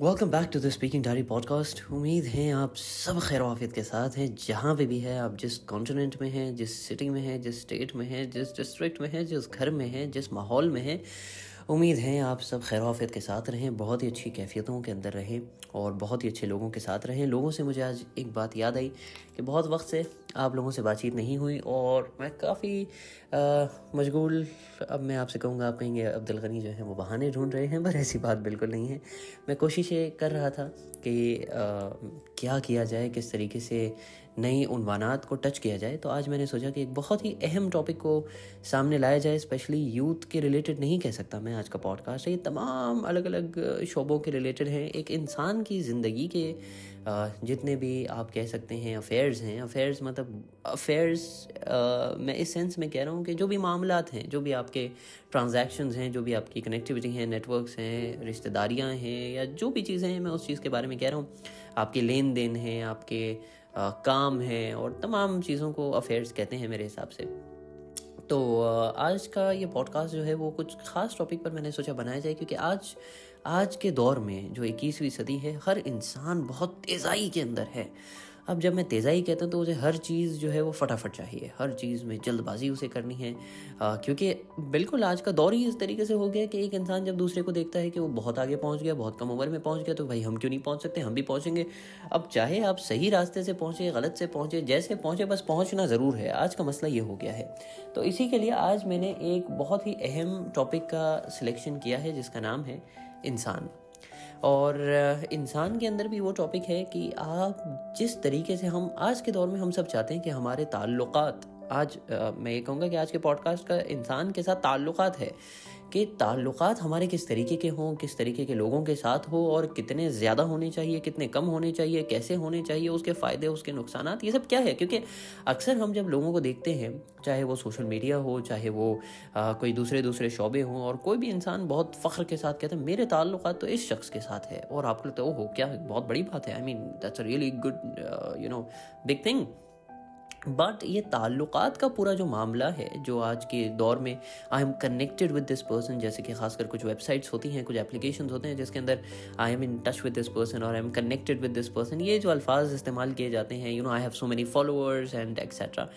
Welcome back to the speaking diary podcast उम्मीद है आप सब खैर वाफियत के साथ हैं, जहाँ पे भी है, आप जिस कॉन्टिनेंट में हैं, जिस सिटी में हैं, जिस स्टेट में हैं, जिस डिस्ट्रिक्ट में हैं, जिस घर में हैं, जिस माहौल में हैं उम्मीद है आप सब खैर के साथ रहें बहुत ही अच्छी कैफियतों के अंदर रहें और बहुत ही अच्छे लोगों के साथ रहें। लोगों से मुझे आज एक बात याद आई कि बहुत वक्त से आप लोगों से बातचीत नहीं हुई और मैं काफ़ी मशगूल अब मैं आपसे कहूँगा आप कहेंगे अब्दुल गनी जो है वो बहाने ढूंढ रहे हैं पर ऐसी बात बिल्कुल नहीं है। मैं कोशिश ये कर रहा था कि आ, क्या किया जाए किस तरीके से नई उनवानात को टच किया जाए तो आज मैंने सोचा कि एक बहुत ही अहम टॉपिक को सामने लाया जाए स्पेशली यूथ के रिलेटेड नहीं कह सकता मैं आज का पॉडकास्ट ये तमाम अलग अलग शोबों के रिलेटेड हैं। एक इंसान की ज़िंदगी के जितने भी आप कह सकते हैं अफेयर्स हैं अफेयर्स मतलब अफेयर्स मैं इस सेंस में कह रहा हूँ कि जो भी मामला हैं, जो भी आपके ट्रांजैक्शंस हैं, जो भी आपकी कनेक्टिविटी हैं नेटवर्क्स हैं, रिश्तेदारियाँ हैं, या जो भी चीज़ें हैं, मैं उस चीज़ के बारे में कह रहा हूँ। आपके लेन देन हैं, आपके काम है और तमाम चीज़ों को अफेयर्स कहते हैं मेरे हिसाब से। तो आज का ये पॉडकास्ट जो है वो कुछ ख़ास टॉपिक पर मैंने सोचा बनाया जाए क्योंकि आज आज के दौर में जो इक्कीसवीं सदी है, हर इंसान बहुत तेज़ाई के अंदर है। अब जब मैं तेज़ाई कहता हूँ तो उसे हर चीज़ जो है वो फटाफट चाहिए। हर चीज़ में जल्दबाजी उसे करनी है। आ, क्योंकि बिल्कुल आज का दौर ही इस तरीके से हो गया कि एक इंसान जब दूसरे को देखता है कि वो बहुत आगे पहुँच गया बहुत कम उम्र में पहुँच गया तो भाई हम क्यों नहीं पहुँच सकते? हम भी पहुँचेंगे। अब चाहे आप सही रास्ते से पहुँचे गलत से पहुँचे जैसे पहुँचे बस पहुँचना ज़रूर है। आज का मसला ये हो गया है। तो इसी के लिए आज मैंने एक बहुत ही अहम टॉपिक का सिलेक्शन किया है जिसका नाम है इंसान। और इंसान के अंदर भी वो टॉपिक है कि आप जिस तरीके से हम आज के दौर में हम सब चाहते हैं कि हमारे ताल्लुकात आज आ, मैं ये कहूँगा कि आज के पॉडकास्ट का इंसान के साथ ताल्लुकात है। कि ताल्लुकात हमारे किस तरीके के हों किस तरीके के लोगों के साथ हो और कितने ज़्यादा होने चाहिए कितने कम होने चाहिए कैसे होने चाहिए उसके फ़ायदे उसके नुकसान ये सब क्या है? क्योंकि अक्सर हम जब लोगों को देखते हैं चाहे वो सोशल मीडिया हो चाहे वो आ, कोई दूसरे दूसरे शोबे हों और कोई भी इंसान बहुत फ़ख्र के साथ कहते हैं मेरे ताल्लुक तो इस शख्स के साथ है। और आपको लगता है ओहो क्या बहुत बड़ी बात है। I mean that's a really good you know big thing but ये ताल्लुक़ का पूरा जो मामला है, जो आज के दौर में I am connected with this person जैसे कि खासकर कुछ वेबसाइट्स होती हैं, कुछ एप्लीकेशन होते हैं, जिसके अंदर I am in touch with this person और I am connected with this person ये जो अल्फाज इस्तेमाल किए जाते हैं you know I have so many followers and etcetera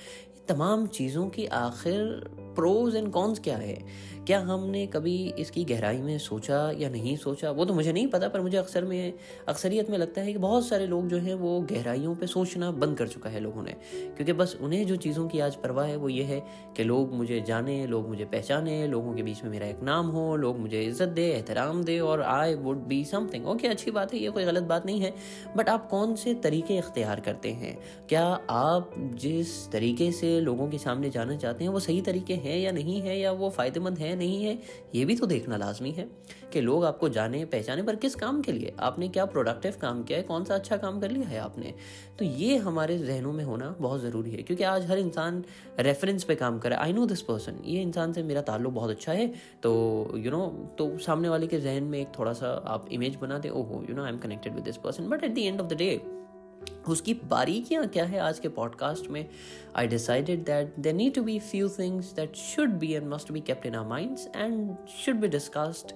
तमाम चीज़ों की आखिर प्रोज एंड कॉन्स क्या है? क्या हमने कभी इसकी गहराई में सोचा या नहीं सोचा? वो तो मुझे नहीं पता, पर मुझे अक्सर में, अक्सरियत में लगता है कि बहुत सारे लोग जो हैं वो गहराइयों पे सोचना बंद कर चुका है लोगों ने। क्योंकि बस उन्हें जो चीज़ों की आज परवाह है वो ये है कि लोग मुझे जाने, लोग मुझे पहचाने, लोगों के बीच में मेरा एक नाम हो, लोग मुझे इज़्ज़त दे, एहतराम दे और I would be something okay, अच्छी बात है, ये कोई गलत बात नहीं है। बट आप कौन से तरीके इख्तियार करते हैं? क्या आप जिस तरीके से लोगों के सामने जाना चाहते हैं, वो सही तरीके हैं या नहीं है, या वो फ़ायदेमंद है? नहीं है ये भी तो देखना लाजमी है कि लोग आपको जाने पहचाने पर किस काम के लिए? आपने क्या प्रोडक्टिव काम किया है? कौन सा अच्छा काम कर लिया है आपने? तो ये हमारे जहनों में होना बहुत ज़रूरी है क्योंकि आज हर इंसान रेफरेंस पे काम करे आई नो दिस पर्सन ये इंसान से मेरा ताल्लुक बहुत अच्छा है तो यू you नो know, तो सामने वाले के जहन में एक थोड़ा सा आप इमेज बनाते ओहो you know I am connected with this person but at the end of the day उसकी बारीकियाँ क्या है आज के पॉडकास्ट में? I decided that they need to be few things that should be and must be kept in our minds and should be discussed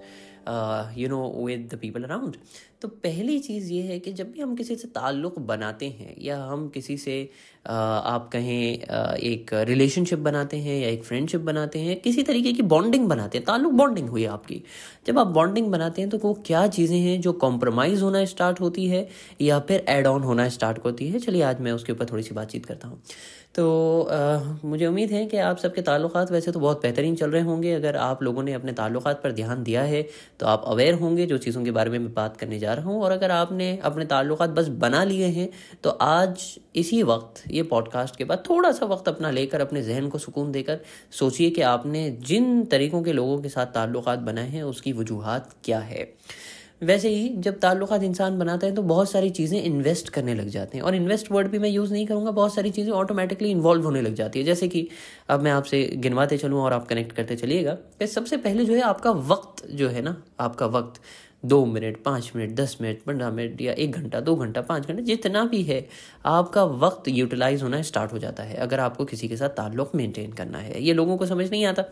you know with the people around तो पहली चीज़ ये है कि जब भी हम किसी से ताल्लुक़ बनाते हैं या हम किसी से आप कहें एक रिलेशनशिप बनाते हैं या एक फ्रेंडशिप बनाते हैं किसी तरीके की बॉन्डिंग बनाते हैं ताल्लुक़ बॉन्डिंग हुई आपकी। जब आप बॉन्डिंग बनाते हैं तो वो क्या चीज़ें हैं जो कॉम्प्रोमाइज़ होना स्टार्ट होती है या फिर एड ऑन होना स्टार्ट होती है? चलिए आज मैं उसके ऊपर थोड़ी सी बातचीत करता हूँ। तो आ, मुझे उम्मीद है कि आप सबके ताल्लुक वैसे तो बहुत बेहतरीन चल रहे होंगे। अगर आप लोगों ने अपने ताल्लुक पर ध्यान दिया है तो आप अवेयर होंगे जो चीज़ों के बारे में मैं बात करने जा रहा हूँ और अगर आपने अपने ताल्लुक बस बना लिए हैं तो आज इसी वक्त, ये पॉडकास्ट के बाद थोड़ा सा वक्त अपना लेकर, अपने जहन को सुकून देकर, सोचिए कि आपने जिन तरीक़ों के लोगों के साथ ताल्लुक बनाए हैं, उसकी वजूहत क्या है। वैसे ही, जब ताल्लुक इंसान बनाता है तो बहुत सारी चीज़ें इन्वेस्ट करने लग जाते हैं। और इन्वेस्ट वर्ड भी मैं यूज़ नहीं करूँगा, बहुत सारी चीज़ें ऑटोमेटिकली इन्वॉल्व होने लग जाती है। जैसे कि, अब मैं आपसे गिनवाते चलूँ और आप कनेक्ट करते चलिएगा सबसे पहले जो है आपका वक्त जो है ना, आपका वक्त। दो मिनट, पाँच मिनट, दस मिनट, पंद्रह मिनट या एक घंटा, दो घंटा, पाँच घंटा, जितना भी है, आपका वक्त यूटिलाइज होना स्टार्ट हो जाता है, अगर आपको किसी के साथ ताल्लुक़ मेंटेन करना है। ये लोगों को समझ नहीं आता।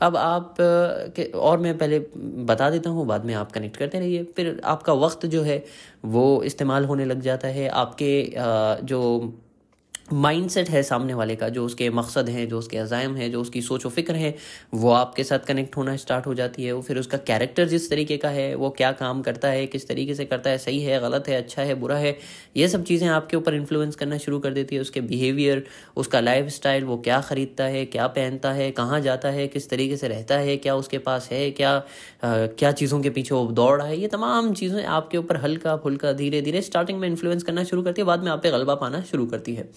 अब आप के, और मैं पहले बता देता हूँ, बाद में आप कनेक्ट करते रहिए। फिर आपका वक्त जो है, वो इस्तेमाल होने लग जाता है। आपके जो माइंड सेट है सामने वाले का जो उसके मकसद हैं जो उसके अज़ायम हैं जो उसकी सोच व फ़िक्र है वो आपके साथ कनेक्ट होना स्टार्ट हो जाती है। वो फिर उसका कैरेक्टर जिस तरीके का है वो क्या काम करता है किस तरीके से करता है सही है गलत है अच्छा है बुरा है ये सब चीज़ें आपके ऊपर इन्फ्लुएंस करना शुरू कर देती है। उसके बिहेवियर उसका लाइफ स्टाइल वो क्या ख़रीदता है क्या पहनता है कहाँ जाता है किस तरीके से रहता है क्या उसके पास है क्या आ, क्या चीज़ों के पीछे वो दौड़ रहा है ये तमाम चीज़ें आपके ऊपर हल्का फुल्का धीरे धीरे स्टार्टिंग में इन्फ्लुएंस करना शुरू करती है बाद में आप पे गलबा पाना शुरू करती है।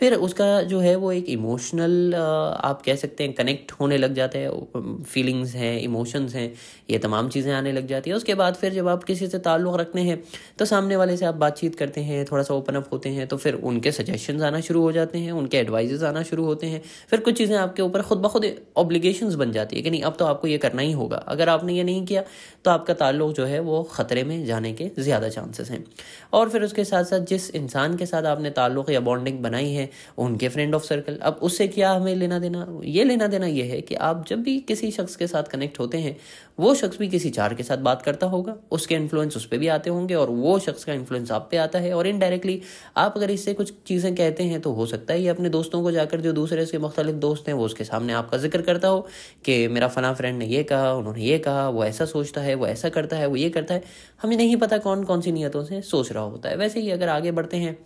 फिर उसका जो है वो एक इमोशनल आप कह सकते हैं कनेक्ट होने लग जाते हैं फीलिंग्स हैं इमोशंस हैं, ये तमाम चीज़ें आने लग जाती हैं। उसके बाद फिर जब आप किसी से ताल्लुक़ रखने हैं तो सामने वाले से आप बातचीत करते हैं थोड़ा सा ओपन अप होते हैं तो फिर उनके सजेशंस आना शुरू हो जाते हैं, उनके एडवाइजेस आना शुरू होते हैं। फिर कुछ चीज़ें आपके ऊपर खुद ब खुद ऑब्लिगेशंस बन जाती है कि नहीं, अब तो आपको ये करना ही होगा। अगर आपने ये नहीं किया तो आपका ताल्लुक़ जो है वो ख़तरे में जाने के ज़्यादा चांसेस हैं। और फिर उसके साथ साथ जिस इंसान के साथ आपने ताल्लुक़ या बॉन्डिंग बनाई है उनके फ्रेंड ऑफ़ सर्कल अब उससे क्या हमें लेना देना? ये लेना देना ये है कि आप जब भी किसी शख्स के साथ कनेक्ट होते हैं, वो शख्स भी किसी चार के साथ बात करता होगा। उसके इन्फ्लुएंस उस पर भी आते होंगे और वो शख्स का इन्फ्लुएंस आप पे आता है। और इनडायरेक्टली आप अगर इससे कुछ चीज़ें कहते हैं तो हो सकता है ये अपने दोस्तों को जाकर जो दूसरे उसके मुख्तलिफ़ दोस्त हैं, वो उसके सामने आपका ज़िक्र करता हो कि मेरा फना फ्रेंड ने ये कहा, उन्होंने ये कहा, वो ऐसा सोचता है, वो ऐसा करता है, वो ये करता है। हमें नहीं पता कौन कौन सी नीयतों से सोच रहा होता है। वैसे ही अगर आगे बढ़ते हैं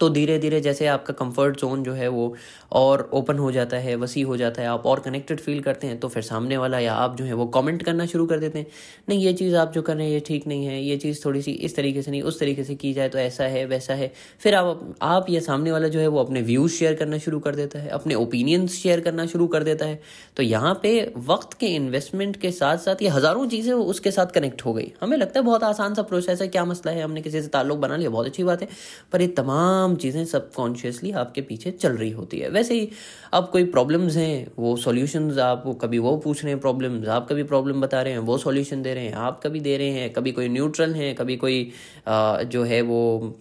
तो धीरे धीरे जैसे आपका कंफर्ट जोन जो है वो और ओपन हो जाता है, वसी हो जाता है, आप और कनेक्टेड फील करते हैं तो फिर सामने वाला या आप जो है वो कमेंट करना शुरू कर देते हैं, नहीं, ये चीज़ आप जो कर रहे हैं, ये ठीक नहीं है, ये चीज़ थोड़ी सी इस तरीके से नहीं, उस तरीके से की जाए तो ऐसा है, वैसा है। फिर आप आप या सामने वाला जो है वो अपने व्यूज़ शेयर करना शुरू कर देता है, अपने ओपिनियंस शेयर करना शुरू कर देता है। तो यहाँ पे वक्त के इन्वेस्टमेंट के साथ साथ ये हज़ारों चीज़ें उसके साथ कनेक्ट हो गई। हमें लगता है बहुत आसान सा प्रोसेस है, क्या मसला है, हमने किसी से ताल्लुक बना लिया, बहुत अच्छी बात है, पर ये तमाम तमाम चीज़ें सबकॉन्शियसली आपके पीछे चल रही होती है। वैसे ही अब कोई प्रॉब्लम्स हैं वो सॉल्यूशंस आप कभी वो पूछ रहे हैं प्रॉब्लम्स आप कभी प्रॉब्लम बता रहे हैं वो सॉल्यूशन दे रहे हैं आप कभी दे रहे हैं कभी कोई न्यूट्रल हैं कभी कोई आ, जो है वो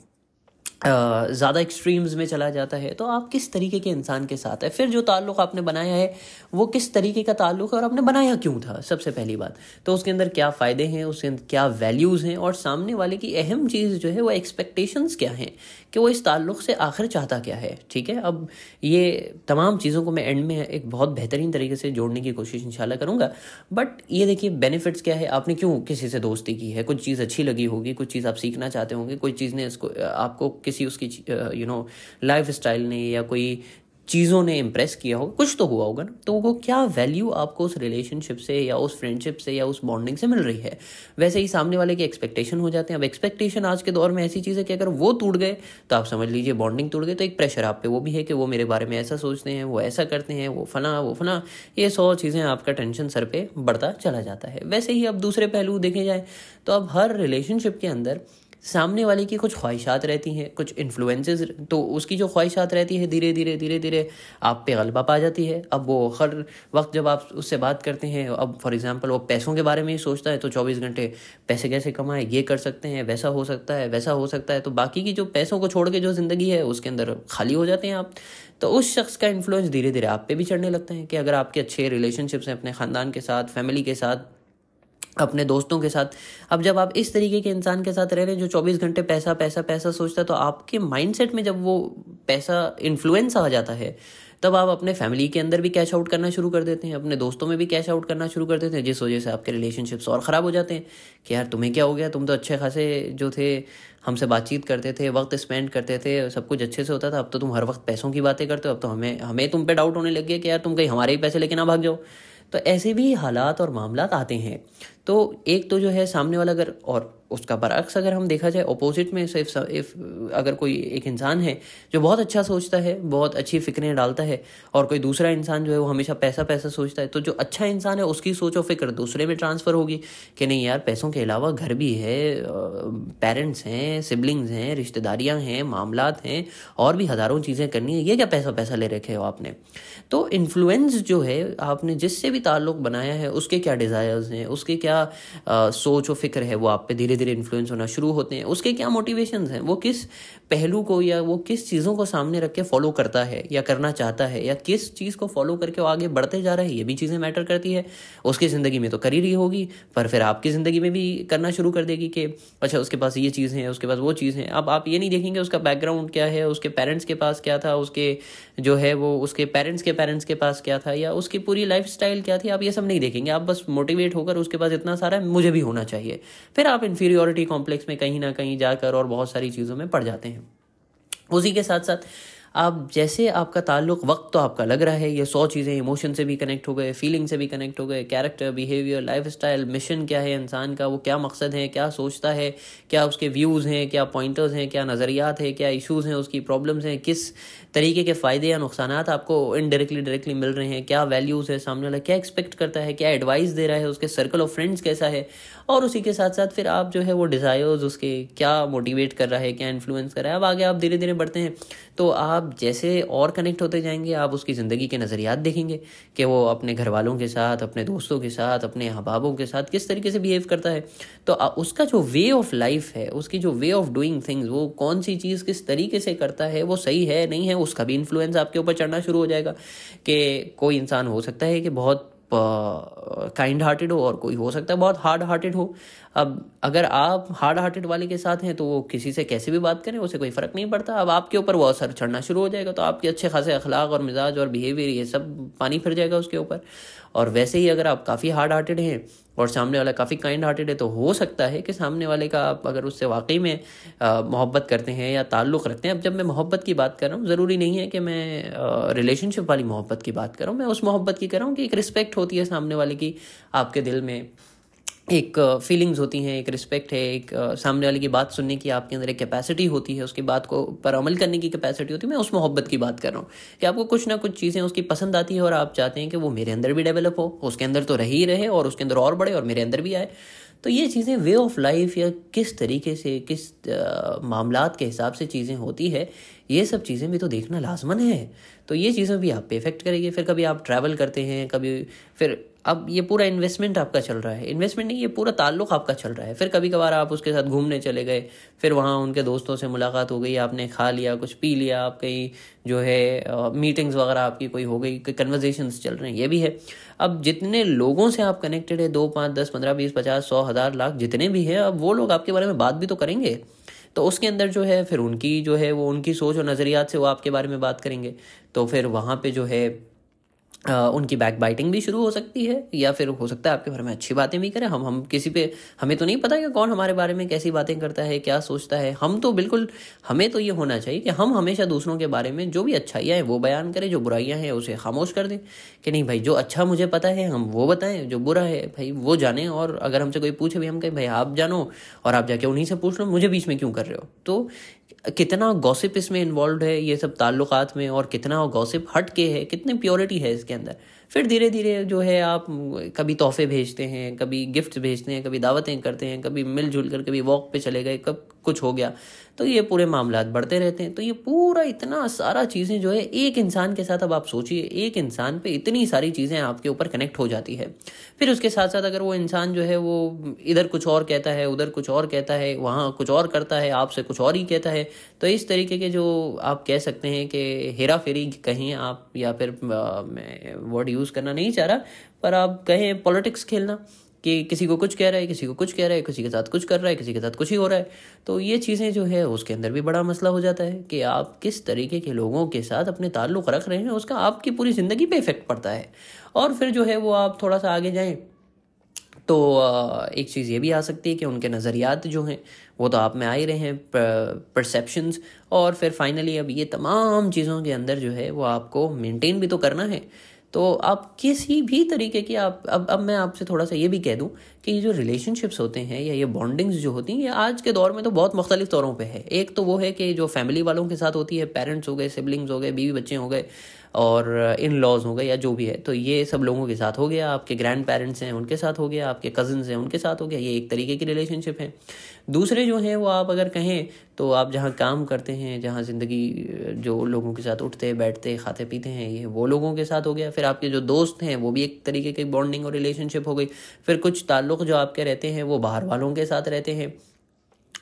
ज़्यादा एक्सट्रीम्स में चला जाता है तो आप किस तरीके के इंसान के साथ है? फिर जो ताल्लुक़ आपने बनाया है वो किस तरीके का ताल्लुक़ है और आपने बनाया क्यों था? सबसे पहली बात तो उसके अंदर क्या फ़ायदे हैं उसके अंदर क्या वैल्यूज़ हैं और सामने वाले की अहम चीज़ जो है वो एक्सपेक्टेशंस क्या हैं? कि वो इस ताल्लुक़ से आखिर चाहता क्या है, ठीक है? अब ये तमाम चीज़ों को मैं एंड में एक बहुत बेहतरीन तरीके से जोड़ने की कोशिश इंशाल्लाह करूँगा। बट ये देखिए बेनिफिट्स क्या है? आपने क्यों किसी से दोस्ती की है? कुछ चीज़ अच्छी लगी होगी, कुछ चीज़ आप सीखना चाहते होंगे, कोई चीज़ ने इसको, आपको किसी उसकी यू नो लाइफ ने या कोई चीज़ों ने इम्प्रेस किया होगा। कुछ तो हुआ होगा ना। तो वो क्या वैल्यू आपको उस रिलेशनशिप से या उस फ्रेंडशिप से या उस बॉन्डिंग से मिल रही है? वैसे ही सामने वाले के एक्सपेक्टेशन हो जाते हैं। अब एक्सपेक्टेशन आज के दौर में ऐसी चीज़ है कि अगर वो टूट गए तो आप समझ लीजिए बॉन्डिंग टूट गई तो एक प्रेशर आप पे वो भी है कि वो मेरे बारे में ऐसा सोचते हैं, वो ऐसा करते हैं, वो फना वो फना। ये सौ चीज़ें आपका टेंशन सर पर बढ़ता चला जाता है। वैसे ही अब दूसरे पहलू देखे जाए तो अब हर रिलेशनशिप के अंदर सामने वाले की कुछ ख्वाहिशात रहती हैं, कुछ इन्फ्लुएंसेस तो उसकी जो ख्वाहिशात रहती है, धीरे धीरे धीरे धीरे आप पे गलबा पा जाती है। अब वो हर वक्त जब आप उससे बात करते हैं, अब फॉर एग्ज़ाम्पल वो पैसों के बारे में ही सोचता है तो चौबीस घंटे पैसे कैसे कमाए, ये कर सकते हैं, वैसा हो सकता है, वैसा हो सकता है तो बाकी की जो पैसों को छोड़ के जो ज़िंदगी है, उसके अंदर खाली हो जाते हैं आप। तो उस शख्स का इन्फ्लुएंस धीरे धीरे आप पे भी चढ़ने लगता है कि अगर आपके अच्छे रिलेशनशिप्स हैं अपने ख़ानदान के साथ फैमिली के साथ अपने दोस्तों के साथ। अब जब आप इस तरीके के इंसान के साथ रह रहे हैं जो 24 घंटे पैसा पैसा पैसा सोचता है तो आपके माइंडसेट में जब वो पैसा इन्फ्लुएंस आ जाता है, तब आप अपने फैमिली के अंदर भी कैश आउट करना शुरू कर देते हैं, अपने दोस्तों में भी कैश आउट करना शुरू कर देते हैं, जिस वजह से आपके रिलेशनशिप्स और ख़राब हो जाते हैं कि यार तुम्हें क्या हो गया? तुम तो अच्छे खासे जो थे, हमसे बातचीत करते थे, वक्त स्पेंड करते थे, सब कुछ अच्छे से होता था, अब तो तुम हर वक्त पैसों की बातें करते हो, अब तो हमें हमें तुम पे डाउट होने लग गया कि यार तुम कहीं हमारे ही पैसे लेके ना भाग जाओ। तो ऐसे भी हालात और मामला आते हैं। तो एक तो जो है सामने वाला अगर, और उसका बरक्स अगर हम देखा जाए अपोजिट में इफ़ अगर कोई एक इंसान है जो बहुत अच्छा सोचता है, बहुत अच्छी फिक्रें डालता है, और कोई दूसरा इंसान जो है वो हमेशा पैसा पैसा सोचता है तो जो अच्छा इंसान है उसकी सोच और फ़िक्र दूसरे में ट्रांसफ़र होगी कि नहीं यार, पैसों के अलावा घर भी है पेरेंट्स हैं सिबलिंग्स हैं, रिश्तेदारियाँ हैं मामला हैं, और भी हज़ारों चीज़ें करनी है, ये क्या पैसा पैसा ले रखे हो आपने? तो इन्फ्लुएंस जो है, आपने जिससे भी ताल्लुक़ बनाया है, उसके क्या डिज़ायर्स हैं, उसके क्या क्या आ, सोच और फ़िक्र है वो आप पे धीरे धीरे इन्फ्लुएंस होना शुरू होते हैं। उसके क्या मोटिवेशन हैं? वो किस पहलू को या वो किस चीज़ों को सामने रख के फॉलो करता है या करना चाहता है या किस चीज़ को फॉलो करके वो आगे बढ़ते जा रहा है ये भी चीज़ें मैटर करती है। उसकी ज़िंदगी में तो कर ही रही होगी पर फिर आपकी ज़िंदगी में भी करना शुरू कर देगी कि अच्छा उसके पास ये चीज़ है उसके पास वो चीज़ है। अब आप ये नहीं देखेंगे उसका बैकग्राउंड क्या है उसके पेरेंट्स के पास क्या था उसके जो है वो उसके पेरेंट्स के पेरेंट्स के पास क्या था या उसकी पूरी लाइफ क्या थी आप ये सब नहीं देखेंगे। आप बस मोटिवेट होकर उसके पास इतना सारा है, मुझे भी होना चाहिए। फिर आप इन्फीरियोरिटी कॉम्प्लेक्स में कहीं ना कहीं जाकर और बहुत सारी चीज़ों में पड़ जाते हैं। उसी के साथ साथ आप जैसे आपका ताल्लुक वक्त तो आपका लग रहा है, ये सौ चीज़ें इमोशन से भी कनेक्ट हो गए फीलिंग से भी कनेक्ट हो गए character behaviour lifestyle mission क्या है इंसान का, वो क्या मकसद है, क्या सोचता है, क्या उसके व्यूज़ हैं, क्या पॉइंटर्स हैं, क्या नज़रियात हैं, क्या इशूज़ हैं, उसकी प्रॉब्लम्स हैं, किस तरीके के फ़ायदे या नुकसान आपको इनडायरेक्टली डायरेक्टली मिल रहे हैं, क्या वैल्यूज़ है सामने वाला, क्या एक्सपेक्ट करता है, क्या एडवाइस दे रहा है, उसके सर्कल ऑफ़ फ्रेंड्स कैसा है, और उसी के साथ साथ फिर आप जो है वो डिज़ायर्स उसके क्या मोटिवेट कर रहा है, क्या इन्फ्लुएंस कर रहा है, अब आगे आप धीरे धीरे बढ़ते हैं तो आप जैसे और कनेक्ट होते जाएँगे, आप उसकी ज़िंदगी के नज़रियात देखेंगे कि वो अपने घर वालों के साथ, अपने दोस्तों के साथ, अपने अहबाबों के साथ किस तरीके से बिहेव करता है। तो उसका जो वे ऑफ़ लाइफ है, उसकी जो वे ऑफ़ डूइंग थिंग्स वो कौन सी चीज़ किस तरीके से करता है, वो सही है, नहीं है, उसका भी इन्फ्लुएंस आपके ऊपर चढ़ना शुरू हो जाएगा कि कोई इंसान हो सकता है कि बहुत काइंड हार्टेड हो और कोई हो सकता है बहुत हार्ड हार्टेड हो। अब अगर आप हार्ड हार्टेड वाले के साथ हैं तो वो किसी से कैसे भी बात करें, उसे कोई फ़र्क नहीं पड़ता। अब आपके ऊपर वो असर चढ़ना शुरू हो जाएगा तो आपके अच्छे खासे अखलाक और मिजाज और बिहेवियर ये सब पानी फिर जाएगा उसके ऊपर। और वैसे ही अगर आप काफ़ी हार्ड हार्टेड हैं और सामने वाला काफ़ी काइंड हार्टेड है तो हो सकता है कि सामने वाले का आप अगर उससे वाकई में मोहब्बत करते हैं या ताल्लुक़ रखते हैं। अब जब मैं मोहब्बत की बात कर रहा हूँ, ज़रूरी नहीं है कि मैं रिलेशनशिप वाली मोहब्बत की बात कर। रहा हूँ मैं उस मोहब्बत की कर रहा हूँ कि एक रिस्पेक्ट होती है सामने वाले की आपके दिल में। एक फीलिंग्स होती हैं, एक रिस्पेक्ट है, एक सामने वाले की बात सुनने की आपके अंदर एक कैपेसिटी होती है, उसकी बात को पर अमल करने की कैपेसिटी होती है। मैं उस मोहब्बत की बात कर रहा हूँ कि आपको कुछ ना कुछ चीज़ें उसकी पसंद आती है और आप चाहते हैं कि वो मेरे अंदर भी डेवलप हो, उसके अंदर तो रही रहे और उसके अंदर और बढ़े और मेरे अंदर भी आए। तो ये चीज़ें वे ऑफ़ लाइफ या किस तरीके से, किस मामला के हिसाब से चीज़ें होती है, ये सब चीज़ें भी तो देखना लाजमन है। तो ये चीज़ें भी आप पे इफ़ेक्ट करेगी, फिर कभी आप ट्रैवल करते हैं, कभी फिर अब ये पूरा इन्वेस्टमेंट आपका चल रहा है। इन्वेस्टमेंट नहीं, ये पूरा ताल्लुक आपका चल रहा है। फिर कभी कभार आप उसके साथ घूमने चले गए, फिर वहाँ उनके दोस्तों से मुलाकात हो गई, आपने खा लिया, कुछ पी लिया, आप कहीं जो है मीटिंग्स वगैरह आपकी कोई हो गई कन्वर्जेशन चल रहे हैं, ये भी है। अब जितने लोगों से आप कनेक्टेड है, दो, पाँच, दस, पंद्रह, बीस, पचास, सौ, हज़ार, लाख जितने भी हैं, अब वो लोग आपके बारे में बात भी तो करेंगे। तो उसके अंदर जो है, फिर उनकी जो है, वो उनकी सोच और नज़रियात से वो आपके बारे में बात करेंगे। तो फिर वहाँ पे जो है उनकी बैक बाइटिंग भी शुरू हो सकती है, या फिर हो सकता है आपके बारे में अच्छी बातें भी करें। हम हम किसी पे, हमें तो नहीं पता कि कौन हमारे बारे में कैसी बातें करता है, क्या सोचता है। हम तो बिल्कुल, हमें तो ये होना चाहिए कि हम हमेशा दूसरों के बारे में जो भी अच्छाइयाँ हैं, वो बयान करें, जो बुराइयाँ हैं, उसे खामोश कर दें। कि नहीं भाई, जो अच्छा मुझे पता है, हम वो बताएँ, जो बुरा है, भाई, वो जाने। और अगर हमसे कोई पूछे भी, हम कहें, भाई, आप जानो और आप जाके उन्हीं से पूछ लो, मुझे बीच में क्यों कर रहे हो? तो कितना गॉसिप इसमें इन्वॉल्व है, ये सब ताल्लुकात में, और कितना गॉसिप हट के है, कितनी प्योरिटी है इसके अंदर। फिर धीरे धीरे जो है आप कभी तोहफे भेजते हैं, कभी गिफ्ट भेजते हैं, कभी दावतें करते हैं, कभी मिलजुल कर, कभी वॉक पे चले गए, कब कुछ हो गया तो ये पूरे मामला बढ़ते रहते हैं। तो ये पूरा इतना सारा चीज़ें जो है, एक इंसान के साथ अब आप सोचिए, एक इंसान पे इतनी सारी चीज़ें आपके ऊपर कनेक्ट हो जाती है। फिर उसके साथ साथ अगर वो इंसान जो है, वो इधर कुछ और कहता है, उधर कुछ और कहता है, वहाँ कुछ और करता है, आपसे कुछ और ही कहता है तो इस तरीके के जो आप कह सकते हैं कि हेरा फेरी कहें आप, या फिर वर्ड यूज़ करना नहीं चाह रहा, पर आप कहें पॉलिटिक्स खेलना। कि किसी को कुछ कह रहा है, किसी को कुछ कह रहा है, किसी के साथ कुछ कर रहा है, किसी के साथ कुछ ही हो रहा है। तो ये चीज़ें जो है, उसके अंदर भी बड़ा मसला हो जाता है कि आप किस तरीके के लोगों के साथ अपने ताल्लुक़ रख रहे हैं, उसका आपकी पूरी ज़िंदगी पे इफ़ेक्ट पड़ता है। और फिर जो है, वो आप थोड़ा सा आगे जाएँ तो एक चीज़ ये भी आ सकती है कि उनके नज़रियात जो हैं, वो तो आप में आ ही रहे हैं परसेप्शंस और फिर फाइनली अब ये तमाम चीज़ों के अंदर जो है, वो आपको मेंटेन भी तो करना है। तो आप किसी भी तरीके की आप, अब अब मैं आपसे थोड़ा सा ये भी कह दूँ कि ये जो रिलेशनशिप्स होते हैं या ये बॉन्डिंग्स जो होती हैं, ये आज के दौर में तो बहुत मुख्तलिफ़ तौरों पे है। एक तो वो है कि जो फैमिली वालों के साथ होती है पेरेंट्स हो गए सिबलिंग्स हो गए, बीवी बच्चे हो गए और इन लॉज हो गए या जो भी है तो ये सब लोगों के साथ हो गया, आपके ग्रैंड पेरेंट्स हैं, उनके साथ हो गया, आपके कज़न्स हैं, उनके साथ हो गया, ये एक तरीके की रिलेशनशिप है। दूसरे जो हैं वो आप अगर कहें तो आप जहाँ काम करते हैं, जहाँ ज़िंदगी, जो लोगों के साथ उठते, बैठते, खाते, पीते हैं, ये वो लोगों के साथ हो गया। फिर आपके जो दोस्त हैं, वो भी एक तरीके की बॉन्डिंग और रिलेशनशिप हो गई। फिर कुछ ताल्लुक़ जो आपके रहते हैं, वो बाहर वालों के साथ रहते हैं।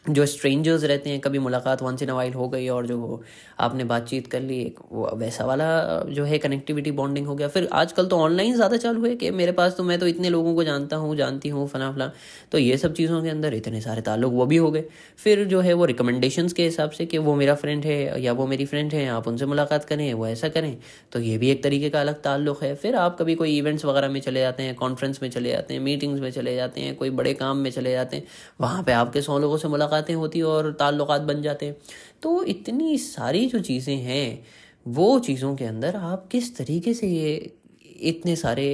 जो स्ट्रेंजर्स रहते हैं, कभी मुलाकात वंस इन वाइल हो गई और जो आपने बातचीत कर ली, एक वो वैसा वाला जो है कनेक्टिविटी बॉन्डिंग हो गया। फिर आजकल तो ऑनलाइन ज़्यादा चालू है कि मेरे पास तो मैं तो इतने लोगों को जानता हूँ, जानती हूँ, फला फला। तो ये सब चीज़ों के अंदर इतने सारे ताल्लुक वो भी हो गए। फिर जो है वो रिकमेंडेशन के हिसाब से कि वो मेरा फ्रेंड है या वो मेरी फ्रेंड है, आप उनसे मुलाकात करें, वो ऐसा करें। तो ये भी एक तरीके का अलग ताल्लुक है। फिर आप कभी कोई इवेंट्स वगैरह में चले जाते हैं कॉन्फ्रेंस में चले जाते हैं मीटिंग्स में चले जाते हैं, कोई बड़े काम में चले जाते हैं, वहाँ पर आपके सौ लोगों से मुलाकातें होती और ताल्लुक बन जाते तो इतनी सारी जो चीज़ें हैं, वो चीज़ों के अंदर आप किस तरीके से ये इतने सारे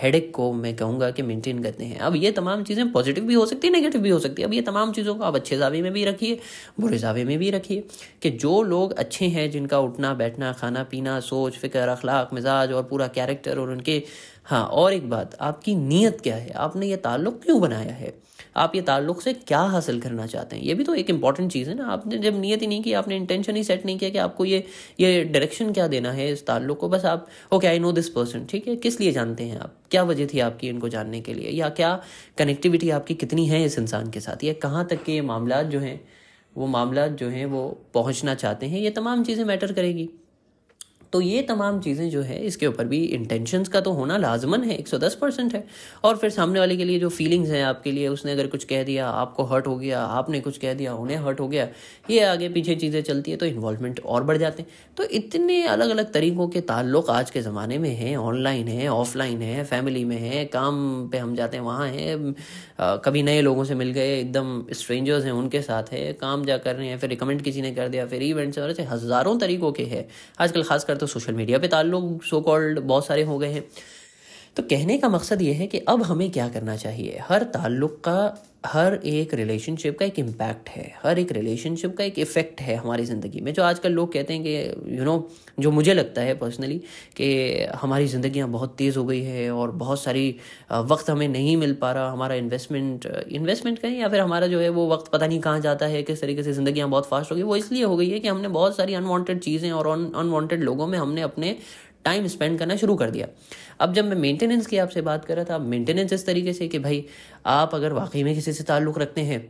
हेडेक को मैं कहूँगा कि मेंटेन करते हैं? अब ये तमाम चीज़ें पॉजिटिव भी हो सकती है नेगेटिव भी हो सकती है। अब ये तमाम चीज़ों को आप अच्छे जावे में भी रखिए, बुरे जावे में भी रखिए कि जो लोग अच्छे हैं, जिनका उठना, बैठना, खाना, पीना, सोच, फ़िक्र, अखलाक, मिजाज और पूरा कैरेक्टर और उनके हाँ और एक बात, आपकी नीयत क्या है? आपने ये ताल्लुक़ क्यों बनाया है? आप ये ताल्लुक से क्या हासिल करना चाहते हैं? ये भी तो एक इंपॉर्टेंट चीज़ है ना। आपने जब नीयत ही नहीं की, आपने इंटेंशन ही सेट नहीं किया कि आपको ये ये डायरेक्शन क्या देना है इस ताल्लुक को, बस आप okay I know this person ठीक है? किस लिए जानते हैं आप? क्या वजह थी आपकी इनको जानने के लिए? या क्या कनेक्टिविटी आपकी कितनी है इस इंसान के साथ? या कहाँ तक के ये मामला जो हैं, वो मामला जो हैं, वो पहुँचना चाहते हैं? ये तमाम चीज़ें मैटर करेगी। तो ये तमाम चीज़ें जो है, इसके ऊपर भी इंटेंशंस का तो होना लाजमन है 110 परसेंट है। और फिर सामने वाले के लिए जो फीलिंग्स हैं आपके लिए, उसने अगर कुछ कह दिया, आपको हर्ट हो गया, आपने कुछ कह दिया, उन्हें हर्ट हो गया, ये आगे पीछे चीज़ें चलती है तो इन्वॉल्वमेंट और बढ़ जाते हैं। तो इतने अलग अलग तरीक़ों के ताल्लुक आज के ज़माने में हैं ऑनलाइन है ऑफलाइन है फैमिली में है, काम पे हम जाते हैं, वहाँ हैं कभी नए लोगों से मिल गए, एकदम स्ट्रेंजर्स हैं, उनके साथ है, काम जा कर रहे हैं, फिर रिकमेंड किसी ने कर दिया, फिर इवेंट्स और ऐसे हज़ारों तरीक़ों के हैं। आजकल खासकर तो सोशल मीडिया पर ताल्लुक सो कॉल्ड बहुत सारे हो गए हैं। तो कहने का मकसद ये है कि अब हमें क्या करना चाहिए? हर ताल्लुक का हर एक रिलेशनशिप का एक इम्पैक्ट है, हर एक रिलेशनशिप का एक इफ़ेक्ट है हमारी ज़िंदगी में, जो आजकल लोग कहते हैं कि यू नो जो मुझे लगता है पर्सनली कि हमारी ज़िंदियाँ बहुत तेज़ हो गई है और बहुत सारी वक्त हमें नहीं मिल पा रहा, हमारा इन्वेस्टमेंट इन्वेस्टमेंट कहें या फिर हमारा जो है वो वक्त पता नहीं कहाँ जाता है, किस तरीके से ज़िंदियाँ बहुत फास्ट हो गई, वो इसलिए हो गई है कि हमने बहुत सारी अनवांटेड चीज़ें और अनवांटेड लोगों में हमने अपने टाइम स्पेंड करना शुरू कर दिया। अब जब मैं मेंटेनेंस की आपसे बात कर रहा था मेंटेनेंस इस तरीके से कि भाई, आप अगर वाकई में किसी से ताल्लुक़ रखते हैं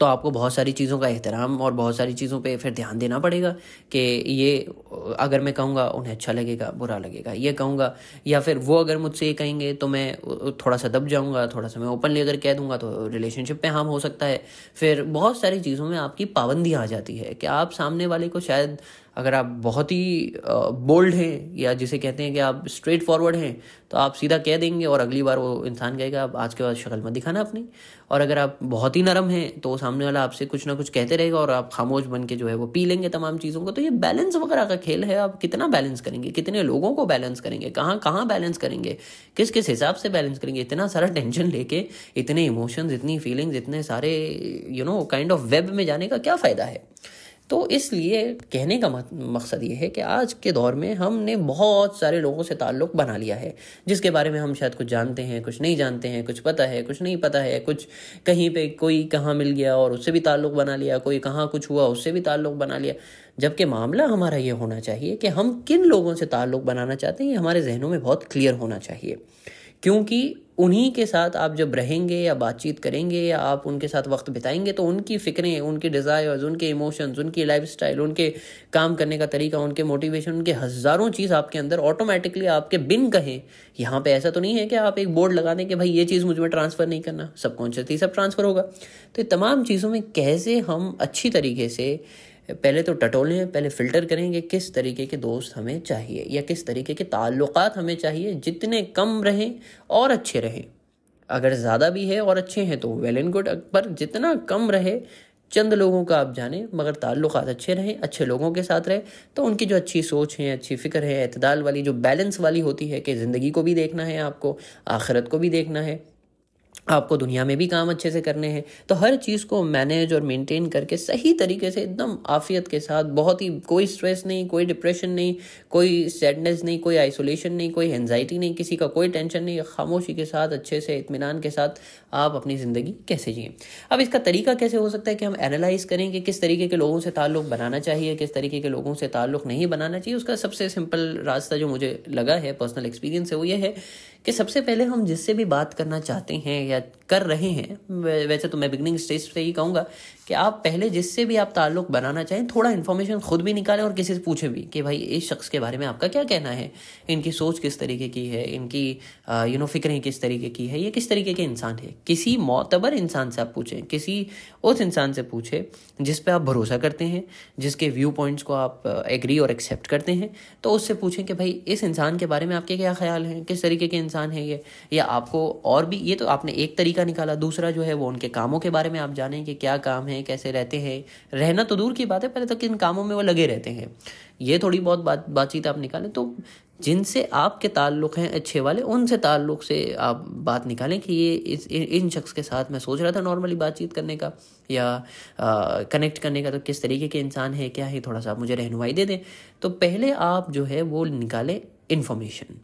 तो आपको बहुत सारी चीज़ों का एहतराम और बहुत सारी चीज़ों पे फिर ध्यान देना पड़ेगा कि ये, अगर मैं कहूँगा, उन्हें अच्छा लगेगा, बुरा लगेगा। ये कहूँगा, या फिर वो अगर मुझसे ये कहेंगे तो मैं थोड़ा सा दब जाऊँगा, थोड़ा सा मैं ओपनली अगर कह दूँगा तो रिलेशनशिप पे हार्म हो सकता है। फिर बहुत सारी चीज़ों में आपकी पाबंदी आ जाती है कि आप सामने वाले को शायद अगर आप बहुत ही बोल्ड हैं, या जिसे कहते हैं कि आप स्ट्रेट फॉरवर्ड हैं तो आप सीधा कह देंगे और अगली बार वो इंसान कहेगा, आप आज के बाद शक्ल मत दिखाना अपनी। और अगर आप बहुत ही नरम हैं तो सामने वाला आपसे कुछ ना कुछ कहते रहेगा और आप खामोश बन के जो है वो पी लेंगे तमाम चीज़ों को। तो ये बैलेंस वगैरह का खेल है। आप कितना बैलेंस करेंगे? कितने लोगों को बैलेंस करेंगे? कहाँ कहाँ बैलेंस करेंगे? किस किस हिसाब से बैलेंस करेंगे? इतना सारा टेंशन लेके, इतने इमोशंस इतनी फीलिंग्स इतने सारे you know kind of web में जाने का क्या फ़ायदा है? तो इसलिए कहने का मकसद ये है कि आज के दौर में हमने बहुत सारे लोगों से ताल्लुक़ बना लिया है, जिसके बारे में हम शायद कुछ जानते हैं, कुछ नहीं जानते हैं, कुछ पता है, कुछ नहीं पता है, कुछ कहीं पे कोई कहाँ मिल गया और उससे भी ताल्लुक़ बना लिया, कोई कहाँ कुछ हुआ उससे भी ताल्लुक़ बना लिया। जबकि मामला हमारा ये होना चाहिए कि हम किन लोगों से ताल्लुक़ बनाना चाहते हैं, ये हमारे जहनों में बहुत क्लियर होना चाहिए। क्योंकि उन्हीं के साथ आप जब रहेंगे या बातचीत करेंगे या आप उनके साथ वक्त बिताएँगे तो उनकी फ़िक्रें, उनके डिज़ायर्स उनके इमोशंस उनकी लाइफस्टाइल उनके काम करने का तरीका, उनके मोटिवेशन उनके हज़ारों चीज़ आपके अंदर ऑटोमेटिकली आपके बिन कहें। यहाँ पे ऐसा तो नहीं है कि आप एक बोर्ड लगा दें कि भाई ये चीज़ मुझमें ट्रांसफ़र नहीं करना। सबकॉन्शियसली सब ट्रांसफ़र होगा। तो तमाम चीज़ों में कैसे हम अच्छी तरीके से पहले तो टटोलें पहले फ़िल्टर करेंगे किस तरीके के दोस्त हमें चाहिए या किस तरीके के ताल्लुकात हमें चाहिए, जितने कम रहें और अच्छे रहें। अगर ज़्यादा भी है और अच्छे हैं तो वेल एंड गुड पर जितना कम रहे, चंद लोगों का आप जाने, मगर ताल्लुक अच्छे रहें, अच्छे लोगों के साथ रहे तो उनकी जो अच्छी सोच है, अच्छी फ़िक्र है अतदाल वाली, जो बैलेंस वाली होती है कि ज़िंदगी को भी देखना है आपको, आखिरत को भी देखना है आपको दुनिया में भी काम अच्छे से करने हैं। तो हर चीज़ को मैनेज और मेंटेन करके सही तरीके से, एकदम आफियत के साथ, बहुत ही कोई स्ट्रेस नहीं, कोई डिप्रेशन नहीं, कोई सैडनेस नहीं, कोई आइसोलेशन नहीं, कोई एनजाइटी नहीं, किसी का कोई टेंशन नहीं। खामोशी के साथ, अच्छे से इतमान के साथ आप अपनी ज़िंदगी कैसे जिए। अब इसका तरीका कैसे हो सकता है कि हम एनालाइज करें कि किस तरीके के लोगों से ताल्लुक़ बनाना चाहिए, किस तरीके के लोगों से ताल्लुक़ नहीं बनाना चाहिए। उसका सबसे सिंपल रास्ता जो मुझे लगा है पर्सनल एक्सपीरियंस है वो ये है कि सबसे पहले हम जिससे भी बात करना चाहते हैं या कर रहे हैं वैसे तो मैं बिगनिंग स्टेज से ही कहूँगा कि आप पहले जिससे भी आप ताल्लुक बनाना चाहें, थोड़ा इन्फॉर्मेशन खुद भी निकालें और किसी से पूछें भी कि भाई, इस शख्स के बारे में आपका क्या कहना है? इनकी सोच किस तरीके की है? इनकी यू नो फिक्रें किस तरीके की है? ये किस तरीके के इंसान है? किसी मोतबर इंसान से आप पूछें, किसी उस इंसान से पूछें, जिस पर आप भरोसा करते हैं, जिसके व्यू पॉइंट्स को आप एग्री और एक्सेप्ट करते हैं तो उससे पूछें कि भाई, इस इंसान के बारे में आपके क्या ख्याल हैं? किस तरीके के इंसान है ये? या आपको और भी, ये तो आपने एक तरीका निकाला, दूसरा जो है वो उनके कामों के बारे में आप जानें कि क्या काम है कैसे रहते हैं। रहना तो दूर की बात है, पहले तो किन कामों में वो लगे रहते हैं। ये थोड़ी बहुत बात, बातचीत आप निकालें तो जिनसे आपके ताल्लुक़ हैं, अच्छे वाले, उनसे ताल्लुक़ से आप बात निकालें कि ये इस इन शख्स के साथ मैं सोच रहा था नॉर्मली बातचीत करने का या कनेक्ट करने का तो किस तरीके के इंसान है, क्या है, थोड़ा सा आप मुझे रहनुमाई दे दें। तो पहले आप जो है वो निकालें इन्फॉर्मेशन।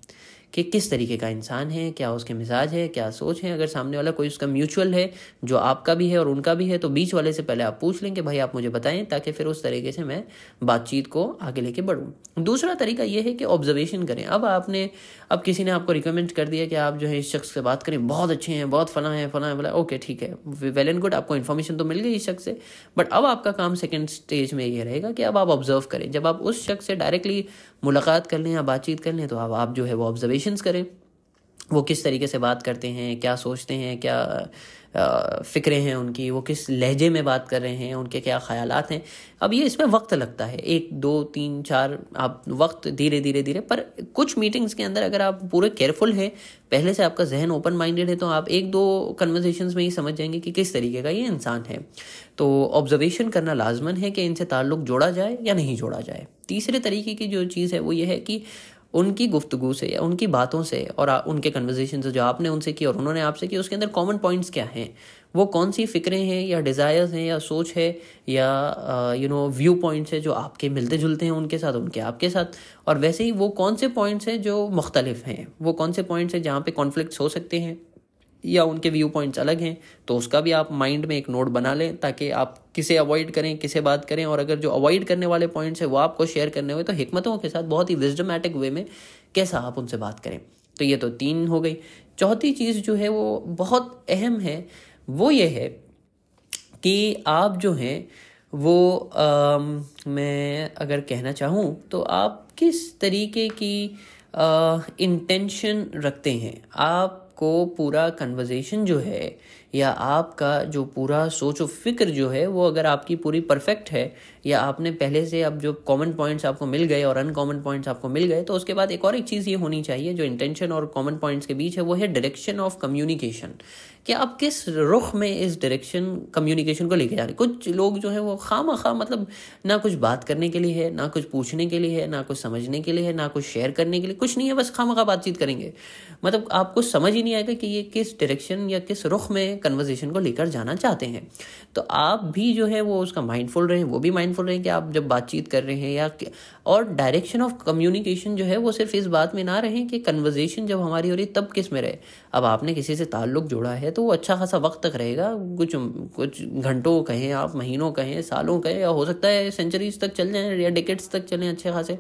कि किस तरीके का इंसान है, क्या उसके मिजाज है, क्या सोच है। अगर सामने वाला कोई उसका म्यूचुअल है, जो आपका भी है और उनका भी है तो बीच वाले से पहले आप पूछ लें कि भाई आप मुझे बताएँ, ताकि फिर उस तरीके से मैं बातचीत को आगे लेके बढ़ूँ। दूसरा तरीका यह है कि ऑब्जर्वेशन करें। अब आपने, अब किसी ने आपको रिकमेंड कर दिया कि आप जो है इस शख्स से बात करें, बहुत अच्छे हैं, बहुत फला है फला है, बोला, ओके, ठीक है वेल एंड गुड आपको इन्फॉर्मेशन तो मिल गई इस शख्स से। बट अब आपका काम सेकेंड स्टेज में ये रहेगा कि अब आप ऑब्ज़र्व करें। जब आप उस शख्स से डायरेक्टली मुलाकात कर लें या बातचीत कर लें तो अब आप जो है वो ऑब्जर्वेशंस करें। वो किस तरीके से बात करते हैं, क्या सोचते हैं, क्या फ़िक्रें हैं उनकी, वो किस लहजे में बात कर रहे हैं, उनके क्या ख्याल हैं। अब ये इसमें वक्त लगता है। एक, दो, तीन, चार, आप वक्त धीरे धीरे धीरे, पर कुछ मीटिंग्स के अंदर अगर आप पूरे केयरफुल हैं, पहले से आपका जहन ओपन माइंडेड है तो आप एक, दो कन्वर्जेशन में ही समझ जाएँगे कि किस तरीके का ये इंसान है। तो ऑब्जर्वेशन करना लाजमन है कि इनसे ताल्लुक़ जोड़ा जाए या नहीं जोड़ा जाए। तीसरे तरीके की जो चीज़ है वो ये है कि उनकी गुफ्तगु से या उनकी बातों से और उनके कन्वर्जेशन से जो आपने उनसे की और उन्होंने आपसे की उसके अंदर कॉमन पॉइंट्स क्या हैं? वो कौन सी फ़िक्रें हैं या डिज़ायर्स हैं या सोच है या यू नो व्यू पॉइंट्स है जो आपके मिलते जुलते हैं उनके साथ, उनके आपके साथ? और वैसे ही वो कौन से पॉइंट्स हैं जो मुख्तलिफ़ हैं? वो कौन से पॉइंट्स हैं जहाँ पे कॉन्फ्लिक्ट हो सकते हैं? या उनके व्यू पॉइंट्स अलग हैं तो उसका भी आप माइंड में एक नोट बना लें ताकि आप किसे अवॉइड करें किसे बात करें और अगर जो अवॉइड करने वाले पॉइंट्स हैं वो आपको शेयर करने हुए तो हमतों के साथ बहुत ही विजडमेटिक वे में कैसा आप उनसे बात करें। तो ये तो तीन हो गई। चौथी चीज़ जो है वो बहुत अहम है वो ये है कि आप जो हैं वो आ, मैं अगर कहना चाहूँ तो आप किस तरीके की इंटेंशन रखते हैं? आप को पूरा कन्वर्जेशन जो है, या आपका जो पूरा सोच और फ़िक्र जो है, वो अगर आपकी पूरी परफेक्ट है, या आपने पहले से अब जो कॉमन पॉइंट्स आपको मिल गए और अनकॉमन पॉइंट्स आपको मिल गए तो उसके बाद एक और एक चीज़ ये होनी चाहिए, जो इंटेंशन और कॉमन पॉइंट्स के बीच है, वो है डायरेक्शन ऑफ़ कम्युनिकेशन कि आप किस रुख में इस डायरेक्शन कम्युनिकेशन को लेके जा रहे हैं? कुछ लोग जो है वो खाम खा मतलब ना कुछ बात करने के लिए है, ना कुछ पूछने के लिए है, ना कुछ समझने के लिए है, ना कुछ शेयर करने के लिए। कुछ नहीं है, बस खाम खा बातचीत करेंगे। मतलब आपको समझ ही नहीं आएगा कि ये किस डायरेक्शन या किस रुख में कन्वर्जेशन को लेकर जाना चाहते हैं। तो आप भी जो है वो उसका माइंडफुल रहें, वो भी माइंडफुल रहें कि आप जब बातचीत कर रहे हैं या और डायरेक्शन ऑफ़ कम्युनिकेशन जो है वो सिर्फ़ इस बात में ना रहे कि कन्वर्जेशन जब हमारी हो रही तब किसमें रहे? अब आपने किसी से ताल्लुक जोड़ा है तो वो अच्छा खासा वक्त तक रहेगा। कुछ कुछ घंटों कहें आप, महीनों कहें, सालों कहें, या हो सकता है सेंचुरीज तक चल जाएँ या डिकेट्स तक चलें अच्छे खासे।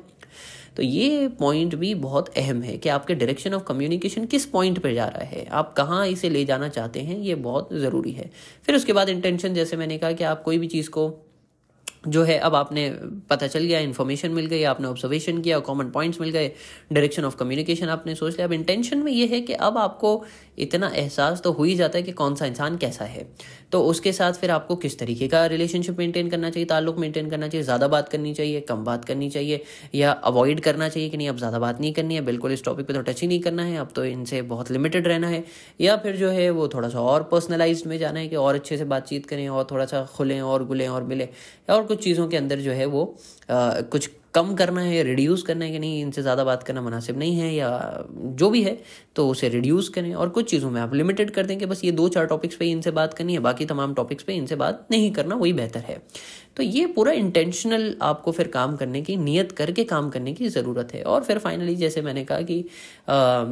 तो ये पॉइंट भी बहुत अहम है कि आपके डायरेक्शन ऑफ़ कम्युनिकेशन किस पॉइंट पर जा रहा है। आप कहाँ इसे ले जाना चाहते हैं, ये बहुत ज़रूरी है। फिर उसके बाद इंटेंशन जैसे मैंने कहा कि आप कोई भी चीज़ को जो है, अब आपने पता चल गया इन्फॉर्मेशन मिल गई, आपने ऑब्जर्वेशन किया कॉमन पॉइंट्स मिल गए डायरेक्शन ऑफ़ कम्युनिकेशन आपने सोच लिया। अब इंटेंशन में ये है कि अब आपको इतना एहसास तो हो ही जाता है कि कौन सा इंसान कैसा है। तो उसके साथ फिर आपको किस तरीके का रिलेशनशिप मेंटेन करना चाहिए, ताल्लुक मेंटेन करना चाहिए, ज़्यादा बात करनी चाहिए, कम बात करनी चाहिए, या अवॉइड करना चाहिए कि नहीं, अब ज़्यादा बात नहीं करनी है, बिल्कुल इस टॉपिक पर तो टच ही नहीं करना है, अब तो इनसे बहुत लिमिटेड रहना है। या फिर जो है वो थोड़ा सा और पर्सनलाइज में जाना है कि और अच्छे से बातचीत करें और थोड़ा सा खुलें और गुलें और मिलें और कुछ चीज़ों के अंदर जो है वो कुछ कम करना है या रिड्यूस करना है कि नहीं, इनसे ज़्यादा बात करना मुनासिब नहीं है या जो भी है तो उसे रिड्यूस करें। और कुछ चीज़ों में आप लिमिटेड कर दें कि बस ये दो चार टॉपिक्स पे इनसे बात करनी है, बाकी तमाम टॉपिक्स पे इनसे बात नहीं करना, वही बेहतर है। तो ये पूरा इंटेंशनल आपको फिर काम करने की, नियत करके काम करने की ज़रूरत है। और फिर फाइनली जैसे मैंने कहा कि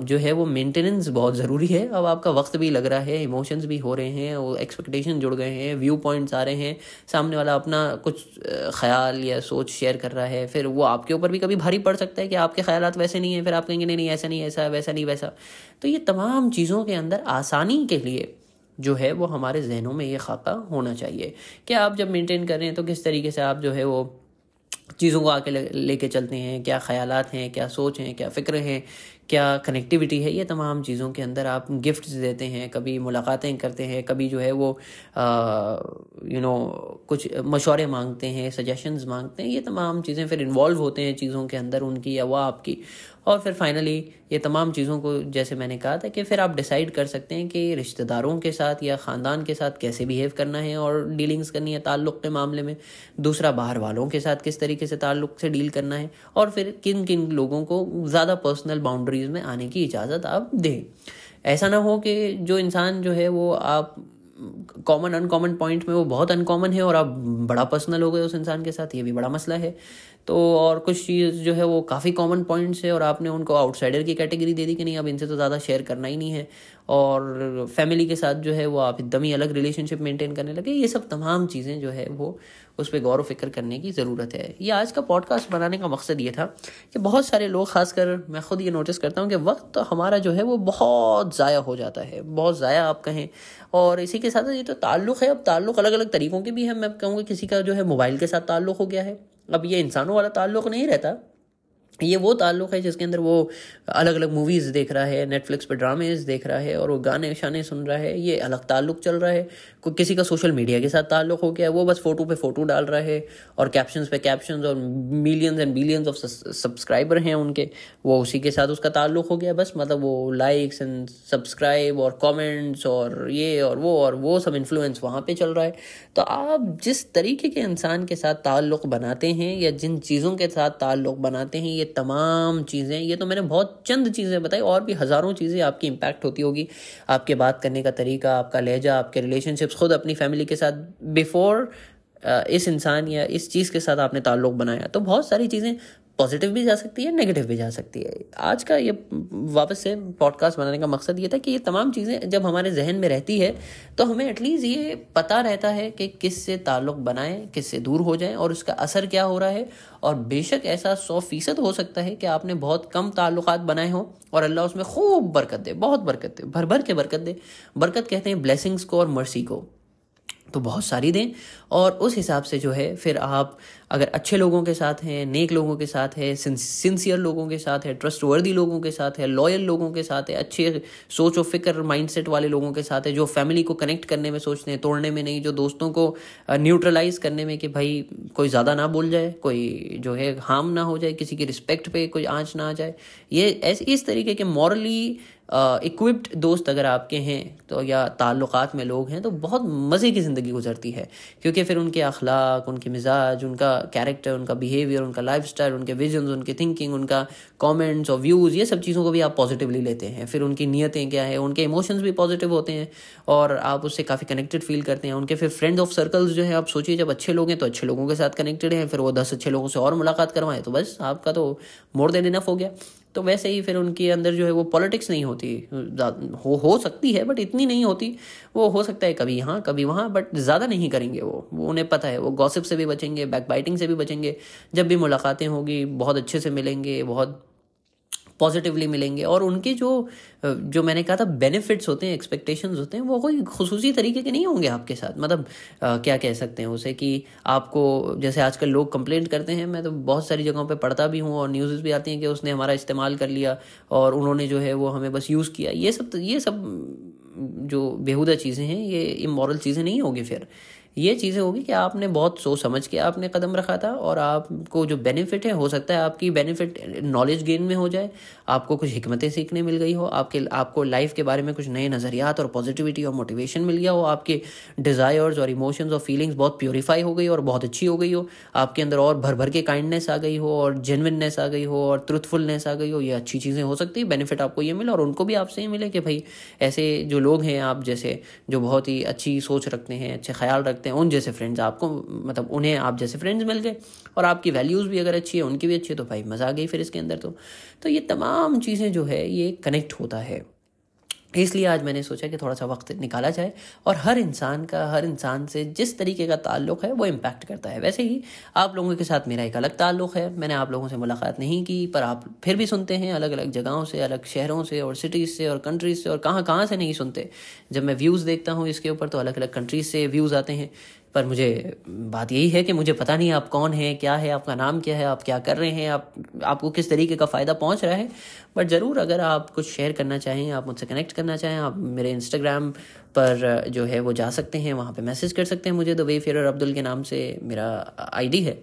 जो है वो मेंटेनेंस बहुत ज़रूरी है। अब आपका वक्त भी लग रहा है इमोशंस भी हो रहे हैं वो एक्सपेक्टेशन जुड़ गए हैं व्यू पॉइंट्स आ रहे हैं। सामने वाला अपना कुछ ख्याल या सोच शेयर कर रहा है, फिर वो आपके ऊपर भी कभी भारी पड़ सकता है कि आपके ख्याल वैसे नहीं है, फिर आप कहेंगे, नहीं नहीं, ऐसा नहीं ऐसा, वैसा नहीं वैसा तो ये तमाम चीज़ों के अंदर आसानी के लिए जो है वो हमारे जहनों में ये खाका होना चाहिए। कि आप जब मेंटेन कर रहे हैं तो किस तरीके से आप जो है वो चीज़ों को आके लेके चलते हैं? क्या ख्यालात हैं? क्या सोच हैं? क्या फ़िक्र हैं? क्या कनेक्टिविटी है? ये तमाम चीज़ों के अंदर आप गिफ्ट्स देते हैं, कभी मुलाकातें करते हैं, कभी जो है वो यू नो कुछ मशवरे मांगते हैं सजेशंस मांगते हैं। ये तमाम चीज़ें फिर इन्वॉल्व होते हैं चीज़ों के अंदर, उनकी या वह आपकी। और फिर फाइनली ये तमाम चीज़ों को जैसे मैंने कहा था कि फिर आप डिसाइड कर सकते हैं कि रिश्तेदारों के साथ या ख़ानदान के साथ कैसे बिहेव करना है और डीलिंग्स करनी है ताल्लुक़ के मामले में। दूसरा, बाहर वालों के साथ किस तरीके से ताल्लुक़ से डील करना है और फिर किन किन लोगों को ज़्यादा पर्सनल बाउंड्रीज में आने की इजाज़त आप दें। ऐसा ना हो कि जो इंसान जो है वो आप कॉमन अनकॉमन पॉइंट में वो बहुत अनकॉमन है और आप बड़ा पर्सनल हो गए उस इंसान के साथ, ये भी बड़ा मसला है। तो और कुछ चीज़ जो है वो काफ़ी कॉमन पॉइंट्स है और आपने उनको आउटसाइडर की कैटेगरी दे दी कि नहीं, अब इनसे तो ज़्यादा शेयर करना ही नहीं है। और फैमिली के साथ जो है वो आप एकदम ही अलग रिलेशनशिप मेंटेन करने लगे। ये सब तमाम चीज़ें जो है वो उस पर गौर फ़िक्र करने की ज़रूरत है। ये आज का पॉडकास्ट बनाने का मकसद ये था कि बहुत सारे लोग, खासकर मैं खुद ये नोटिस करता हूँ कि वक्त तो हमारा जो है वो बहुत ज़ाया हो जाता है, बहुत ज़ाया आप कहें। और इसी के साथ ये तो ताल्लुक़ है, अब ताल्लुक़ अलग अलग तरीक़ों के भी हैं। मैं कहूँगा किसी का जो है मोबाइल के साथ ताल्लुक़ हो गया है। अब ये इंसानों वाला ताल्लुक़ नहीं रहता। ये वो ताल्लुक़ है जिसके अंदर वो अलग अलग मूवीज़ देख रहा है नेटफ्लिक्स पे ड्रामेज देख रहा है और वो गाने शाने सुन रहा है, ये अलग ताल्लुक़ चल रहा है। कोई किसी का सोशल मीडिया के साथ ताल्लुक़ हो गया है वो बस फ़ोटो पे फ़ोटो डाल रहा है और कैप्शन पे कैप्शन और millions and billions of subscriber हैं उनके, वो उसी के साथ उसका ताल्लुक़ हो गया। बस मतलब वो लाइक्स एंड सब्सक्राइब और कॉमेंट्स और ये और वो और वो सब इन्फ्लुएंस वहाँ पर चल रहा है। तो आप जिस तरीके के इंसान के साथ ताल्लुक़ बनाते हैं या जिन चीज़ों के साथ ताल्लुक़ बनाते हैं, ये तमाम चीज़ें, ये तो मैंने बहुत चंद चीज़ें बताई, और भी हज़ारों चीज़ें आपकी इम्पैक्ट होती होगी। आपके बात करने का तरीका, आपका लहजा, आपके रिलेशनशिप्स खुद अपनी फैमिली के साथ बिफोर इस इंसान या इस चीज़ के साथ आपने ताल्लुक़ बनाया। तो बहुत सारी चीज़ें पॉजिटिव भी जा सकती है नेगेटिव भी जा सकती है। आज का ये वापस से पॉडकास्ट बनाने का मकसद ये था कि ये तमाम चीज़ें जब हमारे जहन में रहती है तो हमें एटलीस्ट ये पता रहता है कि किस से ताल्लुक़ बनाएँ, किस से दूर हो जाएँ और उसका असर क्या हो रहा है। और बेशक ऐसा सौ फ़ीसद हो सकता है कि आपने बहुत कम ताल्लुक बनाए हों और अल्लाह उसमें खूब बरकत दे, बहुत बरकत दे भर भर के बरकत दे। बरकत कहते हैं ब्लेसिंग्स को और मर्सी को। तो बहुत सारी दें। और उस हिसाब से जो है, फिर आप अगर अच्छे लोगों के साथ हैं, नेक लोगों के साथ है सिंसियर लोगों के साथ है ट्रस्टवर्दी लोगों के साथ है लॉयल लोगों के साथ है, अच्छे सोच और फ़िक्र माइंडसेट वाले लोगों के साथ है, जो फैमिली को कनेक्ट करने में सोचते हैं, तोड़ने में नहीं, जो दोस्तों को न्यूट्रलाइज करने में कि भाई कोई ज़्यादा ना बोल जाए, कोई जो है हार्म ना हो जाए, किसी की रिस्पेक्ट पे कोई आँच ना आ जाए। ये ऐसे, इस तरीके के मॉरली इक्विप्ड दोस्त अगर आपके हैं तो या ताल्लुक़ात में लोग हैं तो बहुत मज़े की ज़िंदगी गुजरती है। क्योंकि फिर उनके अखलाक, उनके मिजाज, उनका कैरेक्टर उनका बिहेवियर उनका लाइफ स्टाइल उनके विजन उनके थिंकिंग उनका कॉमेंट्स और व्यूज़ ये सब चीज़ों को भी आप पॉजिटिवली लेते हैं। फिर उनकी नीयतें क्या है, उनके इमोशंस भी पॉजिटिव होते हैं और आप उससे काफ़ी कनेक्टेड फील करते हैं। उनके फिर फ्रेंड्स ऑफ़ सर्कल्स जो है, आप सोचिए, जब अच्छे लोग हैं तो अच्छे लोगों के साथ कनेक्टेड हैं, फिर वो दस अच्छे लोगों से और मुलाकात करवाएँ तो बस आपका तो मोर देन इनफ हो गया। तो वैसे ही फिर उनके अंदर जो है वो पॉलिटिक्स नहीं होती। हो हो सकती है बट इतनी नहीं होती। वो हो सकता है कभी यहाँ, कभी वहाँ बट ज़्यादा नहीं करेंगे वो। वो उन्हें पता है, वो गॉसिप से भी बचेंगे बैक बाइटिंग से भी बचेंगे। जब भी मुलाकातें होगी, बहुत अच्छे से मिलेंगे, बहुत पॉजिटिवली मिलेंगे। और उनके जो जो मैंने कहा था बेनिफिट्स होते हैं एक्सपेक्टेशंस होते हैं वो कोई खसूसी तरीके के नहीं होंगे आपके साथ। मतलब आ, क्या कह सकते हैं उसे कि आपको जैसे आजकल लोग कंप्लेंट करते हैं मैं तो बहुत सारी जगहों पे पढ़ता भी हूँ और न्यूज़ भी आती हैं कि उसने हमारा इस्तेमाल कर लिया और उन्होंने जो है वो हमें बस यूज़ किया। ये सब ये सब जो बेहुदा चीज़ें हैं ये इमोरल चीज़ें नहीं होगी फिर। ये चीज़ें होगी कि आपने बहुत सोच समझ के आपने कदम रखा था और आपको जो बेनिफिट है, हो सकता है आपकी बेनिफिट नॉलेज गेन में हो जाए आपको कुछ हमतें सीखने मिल गई हो, आपके, आपको लाइफ के बारे में कुछ नए नज़रियात और पॉजिटिविटी और मोटिवेशन मिल गया हो, आपके डिज़ायर्स और इमोशंस और फीलिंग्स बहुत प्योरीफाई हो गई और बहुत अच्छी हो गई हो, आपके अंदर और भर भर के काइंडनेस आ गई हो और जेनविननेस आ गई हो और ट्रुथफुलनेस आ गई हो, ये अच्छी चीज़ें हो सकती है बेनिफिट आपको ये मिले और उनको भी आपसे ही मिले कि भाई ऐसे जो लोग हैं आप जैसे, जो बहुत ही अच्छी सोच रखते हैं, अच्छे ख्याल रखते हैं, उन जैसे फ्रेंड्स आपको मतलब उन्हें आप जैसे फ्रेंड्स मिल गए और आपकी वैल्यूज़ भी अगर अच्छी है, उनकी भी अच्छी है तो भाई मज़ा आ गई फिर इसके अंदर तो। तो ये तमाम चीज़ें जो है, ये कनेक्ट होता है। इसलिए आज मैंने सोचा कि थोड़ा सा वक्त निकाला जाए और हर इंसान का, हर इंसान से जिस तरीके का ताल्लुक़ है, वो इम्पैक्ट करता है। वैसे ही आप लोगों के साथ मेरा एक अलग ताल्लुक़ है। मैंने आप लोगों से मुलाकात नहीं की, पर आप फिर भी सुनते हैं अलग अलग जगहों से, अलग शहरों से और सिटीज़ से और कंट्रीज़ से और कहाँ कहाँ से नहीं सुनते। जब मैं व्यूज़ देखता हूँ इसके ऊपर तो अलग अलग कंट्रीज़ से व्यूज़ आते हैं। पर मुझे बात यही है कि मुझे पता नहीं आप कौन हैं, क्या है, आपका नाम क्या है, आप क्या कर रहे हैं, आप, आपको किस तरीके का फ़ायदा पहुँच रहा है। बट ज़रूर अगर आप कुछ शेयर करना चाहें, आप मुझसे कनेक्ट करना चाहें, आप मेरे इंस्टाग्राम पर जो है वो जा सकते हैं, वहाँ पे मैसेज कर सकते हैं मुझे द वे फेयर अब्दुल के नाम से मेरा आईडी है।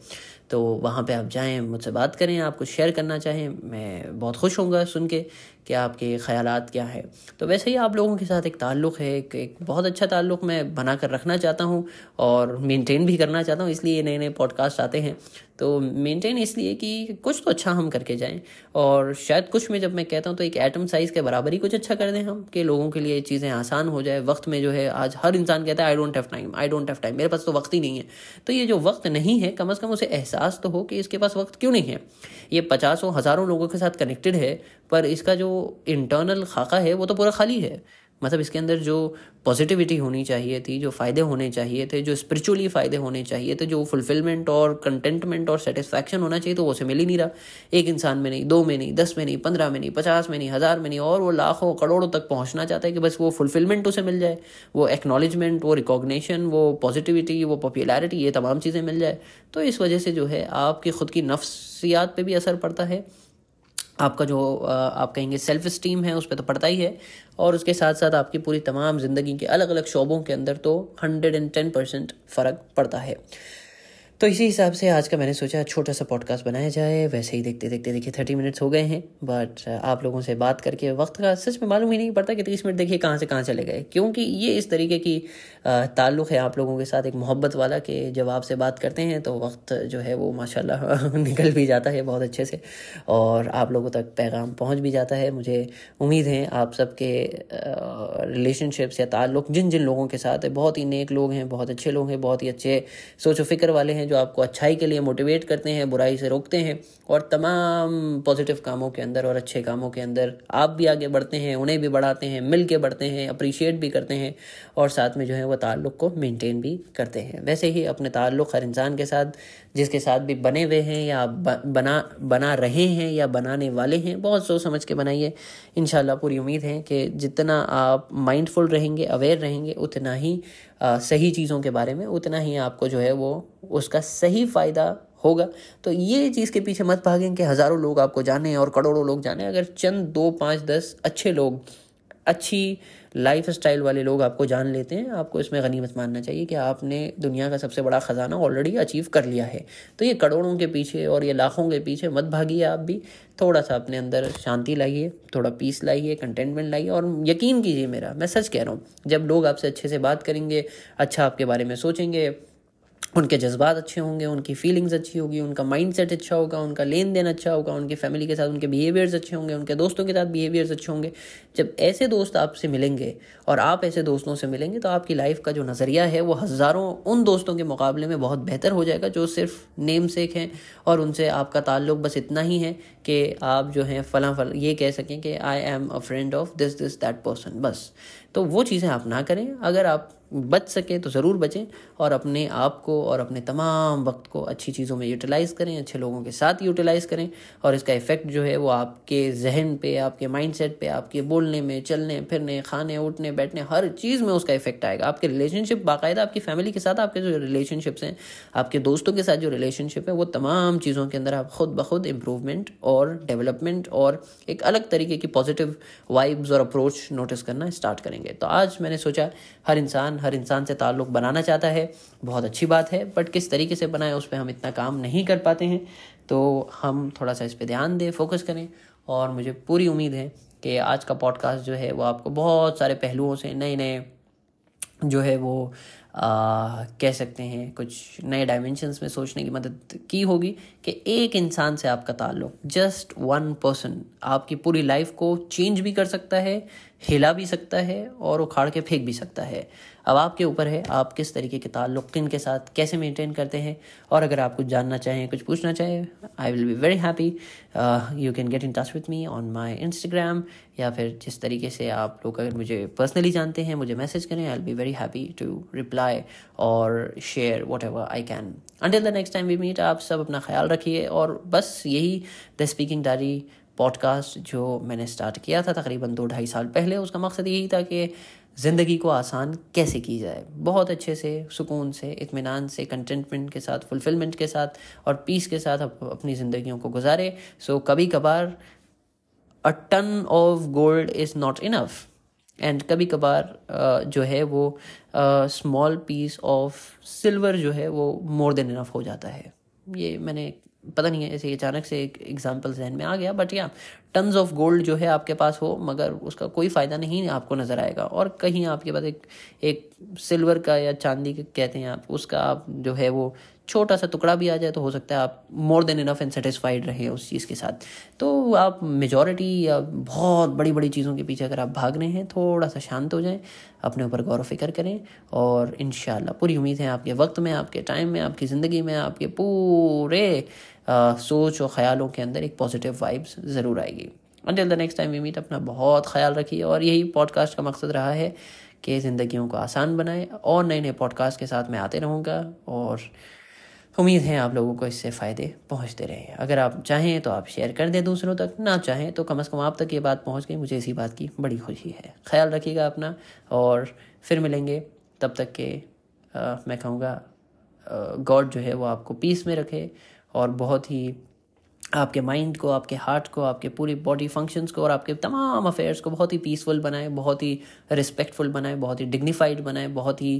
तो वहाँ पे आप जाएँ, मुझसे बात करें आप कुछ शेयर करना चाहें, मैं बहुत खुश होऊँगा सुन के। कि आपके ख्यालात क्या है। तो वैसे ही आप लोगों के साथ एक ताल्लुक़ है एक, बहुत अच्छा ताल्लुक़ मैं बना कर रखना चाहता हूँ और मेंटेन भी करना चाहता हूँ इसलिए नए नए पॉडकास्ट आते हैं। तो मेंटेन इसलिए कि कुछ तो अच्छा हम करके जाएँ और शायद कुछ में जब मैं कहता हूँ तो एक एटम साइज़ के बराबर ही कुछ अच्छा कर दें हम कि लोगों के लिए चीज़ें आसान हो जाए। वक्त में जो है आज हर इंसान कहता है I don't have time I don't have time मेरे पास तो वक्त ही नहीं है। तो ये जो वक्त नहीं है कम अज़ कम उसे एहसास तो हो कि इसके पास वक्त क्यों नहीं है। ये पचासों हज़ारों लोगों के साथ कनेक्टेड है पर इसका जो इंटरनल खाका है, वो तो पूरा खाली है। मतलब इसके अंदर जो पॉजिटिविटी होनी चाहिए थी, जो फ़ायदे होने चाहिए थे, जो स्पिरिचुअली फ़ायदे होने चाहिए थे, जो फुलफिलमेंट और कंटेंटमेंट और सेटिस्फैक्शन होना चाहिए तो वो उसे मिल ही नहीं रहा। एक इंसान में नहीं, दो में नहीं, दस में नहीं, पंद्रह में नहीं, पचास में नहीं, हज़ार में नहीं, और वो लाखों करोड़ों तक पहुँचना चाहता है कि बस वो फुलफिलमेंट उसे मिल जाए, वो एक्नॉलेजमेंट वो रिकॉग्निशन वो पॉजिटिविटी वो पॉपुलैरिटी ये तमाम चीज़ें मिल जाए। तो इस वजह से जो है, आपकी ख़ुद की नफ्सियात पर भी असर पड़ता है। आपका जो आप कहेंगे सेल्फ इस्टीम है, उस पर तो पड़ता ही है। और उसके साथ साथ आपकी पूरी तमाम ज़िंदगी के अलग अलग शोबों के अंदर तो हंड्रेड एंड टेन परसेंट फ़र्क पड़ता है। तो इसी हिसाब से आज का मैंने सोचा छोटा सा पॉडकास्ट बनाया जाए। वैसे ही देखते देखते देखिए थर्टी मिनट्स हो गए हैं बट आप लोगों से बात करके वक्त का सच में मालूम ही नहीं पड़ता कि तीस मिनट देखिए कहाँ से कहाँ चले गए। क्योंकि ये इस तरीके की ताल्लुक़ है आप लोगों के साथ एक मोहब्बत वाला कि जब आपसे बात करते हैं तो वक्त जो है वो माशाल्लाह निकल भी जाता है बहुत अच्छे से और आप लोगों तक पैगाम पहुँच भी जाता है। मुझे उम्मीद है आप सबके रिलेशनशिप्स या ताल्लुक़ जिन जिन लोगों के साथ है, बहुत ही नेक लोग हैं, बहुत अच्छे लोग हैं, बहुत ही अच्छे सोच फ़िक्र वाले हैं जो आपको अच्छाई के लिए मोटिवेट करते हैं, बुराई से रोकते हैं और तमाम पॉजिटिव कामों के अंदर और अच्छे कामों के अंदर आप भी आगे बढ़ते हैं, उन्हें भी बढ़ाते हैं मिल के बढ़ते हैं अप्रिशिएट भी करते हैं और साथ में जो है वह ताल्लुक़ को मेनटेन भी करते हैं। वैसे ही अपने ताल्लुक़ हर इंसान के साथ, जिसके साथ भी बने हुए हैं या बना बना रहे हैं या बनाने वाले हैं, बहुत सोच समझ के बनाइए। इन पूरी उम्मीद है कि जितना आप माइंडफुल रहेंगे अवेयर रहेंगे, उतना ही सही चीज़ों के बारे में, उतना ही आपको जो है वो उसका सही फ़ायदा होगा। तो ये चीज़ के पीछे मत भागें कि हज़ारों लोग आपको जाने और करोड़ों लोग जाने। अगर चंद, दो, पाँच, दस अच्छे लोग, अच्छी लाइफ स्टाइल वाले लोग आपको जान लेते हैं, आपको इसमें गनीमत मानना चाहिए कि आपने दुनिया का सबसे बड़ा ख़जाना ऑलरेडी अचीव कर लिया है। तो ये करोड़ों के पीछे और ये लाखों के पीछे मत भागिए आप भी। थोड़ा सा अपने अंदर शांति लाइए, थोड़ा पीस लाइए कंटेंटमेंट लाइए और यकीन कीजिए मेरा, मैं सच कह रहा हूँ, जब लोग आपसे अच्छे से बात करेंगे अच्छा आपके बारे में सोचेंगे उनके जज्बात अच्छे होंगे, उनकी फीलिंग्स अच्छी होगी, उनका माइंड सेट अच्छा होगा, उनका लेन देन अच्छा होगा, उनकी फैमिली के साथ उनके बिहेवियर्स अच्छे होंगे, उनके दोस्तों के साथ बिहेवियर्स अच्छे होंगे। जब ऐसे दोस्त आपसे मिलेंगे और आप ऐसे दोस्तों से मिलेंगे तो आपकी लाइफ का जो नज़रिया है, वो हज़ारों उन दोस्तों के मुकाबले में बहुत बेहतर हो जाएगा, जो सिर्फ़ नेम सेक हैं और उनसे आपका ताल्लुक बस इतना ही है कि आप जो हैं फ़ला फल, ये कह सकें कि I am a friend of this this that person बस। तो वो चीज़ें आप ना करें। अगर आप बच सकें तो ज़रूर बचें और अपने आप को और अपने तमाम वक्त को अच्छी चीज़ों में यूटिलाइज़ करें, अच्छे लोगों के साथ यूटिलाइज़ करें और इसका इफ़ेक्ट जो है वो आपके जहन पे, आपके माइंडसेट पे, आपके बोलने में, चलने, फिरने, खाने, उठने, बैठने, हर चीज़ में उसका इफ़ेक्ट आएगा। आपके रिलेशनशिप बाकायदा आपकी फैमिली के साथ आपके जो रिलेशनशिप्स हैं, आपके दोस्तों के साथ जो रिलेशनशिप है, वो तमाम चीज़ों के अंदर आप खुद ब खुद इम्प्रूवमेंट और डेवलपमेंट और एक अलग तरीके की पॉजिटिव वाइब्स और अप्रोच नोटिस करना स्टार्ट करेंगे। करेंगे। तो आज मैंने सोचा हर इंसान हर इंसान से ताल्लुक़ बनाना चाहता है। बहुत अच्छी बात है बट किस तरीके से बनाए उस पर हम इतना काम नहीं कर पाते हैं। तो हम थोड़ा सा इस पर ध्यान दें फोकस करें। और मुझे पूरी उम्मीद है कि आज का पॉडकास्ट जो है वो आपको बहुत सारे पहलुओं से नए नए जो है वो आ, कह सकते हैं कुछ नए डायमेंशंस में सोचने की मदद की होगी कि एक इंसान से आपका ताल्लुक जस्ट वन पर्सन आपकी पूरी लाइफ को चेंज भी कर सकता है। हिला भी सकता है और उखाड़ के फेंक भी सकता है। अब आपके ऊपर है, आप किस तरीके के ताल्लुक किन के साथ कैसे मेंटेन करते हैं? और अगर आप कुछ जानना चाहें, कुछ पूछना चाहें I will be very happy you can get in touch with me on my Instagram या फिर जिस तरीके से आप लोग अगर मुझे पर्सनली जानते हैं, मुझे मैसेज करें I will be very happy to reply और share whatever I can until the next time we meet आप सब अपना ख्याल रखिए और बस यही द स्पीकिंग डायरी पॉडकास्ट जो मैंने स्टार्ट किया था तकरीबन दो ढाई साल पहले उसका मकसद यही था कि ज़िंदगी को आसान कैसे की जाए। बहुत अच्छे से सुकून से इत्मीनान से कंटेंटमेंट के साथ फुलफिलमेंट के साथ और पीस के साथ अप, अपनी ज़िंदगियों को गुजारे। सो so, कभी कभार a ton of gold is not enough and कभी कभार जो है वो स्मॉल पीस ऑफ़ सिल्वर जो है वो मोर देन इनफ हो जाता है। ये मैंने पता नहीं है ऐसे अचानक से एक एग्ज़ाम्पल जहन में आ गया बट या टन्स ऑफ़ गोल्ड जो है आपके पास हो, मगर उसका कोई फ़ायदा नहीं आपको नज़र आएगा। और कहीं आपके पास एक एक सिल्वर का या चांदी का कहते हैं आप, उसका आप जो है वो छोटा सा टुकड़ा भी आ जाए तो हो सकता है आप more than enough and satisfied रहे उस चीज़ के साथ। तो आप मेजॉरिटी या बहुत बड़ी बड़ी चीज़ों के पीछे अगर आप भाग रहे हैं थोड़ा सा शांत हो जाएँ, अपने ऊपर गौर फ़िक्र करें, और इन पूरी उम्मीद है आपके वक्त में, आपके टाइम में, आपकी ज़िंदगी में, आपके पूरे सोच और ख्यालों के अंदर एक पॉजिटिव वाइब्स ज़रूर आएगी। Until the next time we meet अपना बहुत ख्याल रखिए और यही पॉडकास्ट का मकसद रहा है कि ज़िंदगियों को आसान बनाए और नए नए पॉडकास्ट के साथ मैं आते रहूँगा और उम्मीद है आप लोगों को इससे फ़ायदे पहुँचते रहे। अगर आप चाहें तो आप शेयर कर दें दूसरों तक, ना चाहें तो कम अज़ कम आप तक ये बात पहुँच गई, मुझे इसी बात की बड़ी खुशी है। ख्याल रखिएगा अपना और फिर मिलेंगे। तब तक के मैं कहूँगा गॉड जो है वो आपको पीस में रखे और बहुत ही आपके माइंड को, आपके हार्ट को, आपके पूरी बॉडी फ़ंक्शंस को और आपके तमाम अफेयर्स को बहुत ही पीसफुल बनाए, बहुत ही रिस्पेक्टफुल बनाए, बहुत ही डिग्निफाइड बनाए, बहुत ही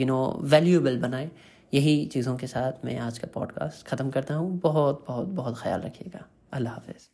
यू नो वैल्यूएबल बनाए। यही चीज़ों के साथ मैं आज का पॉडकास्ट ख़त्म करता हूँ। बहुत बहुत बहुत ख्याल रखिएगा। अल्लाह हाफिज़।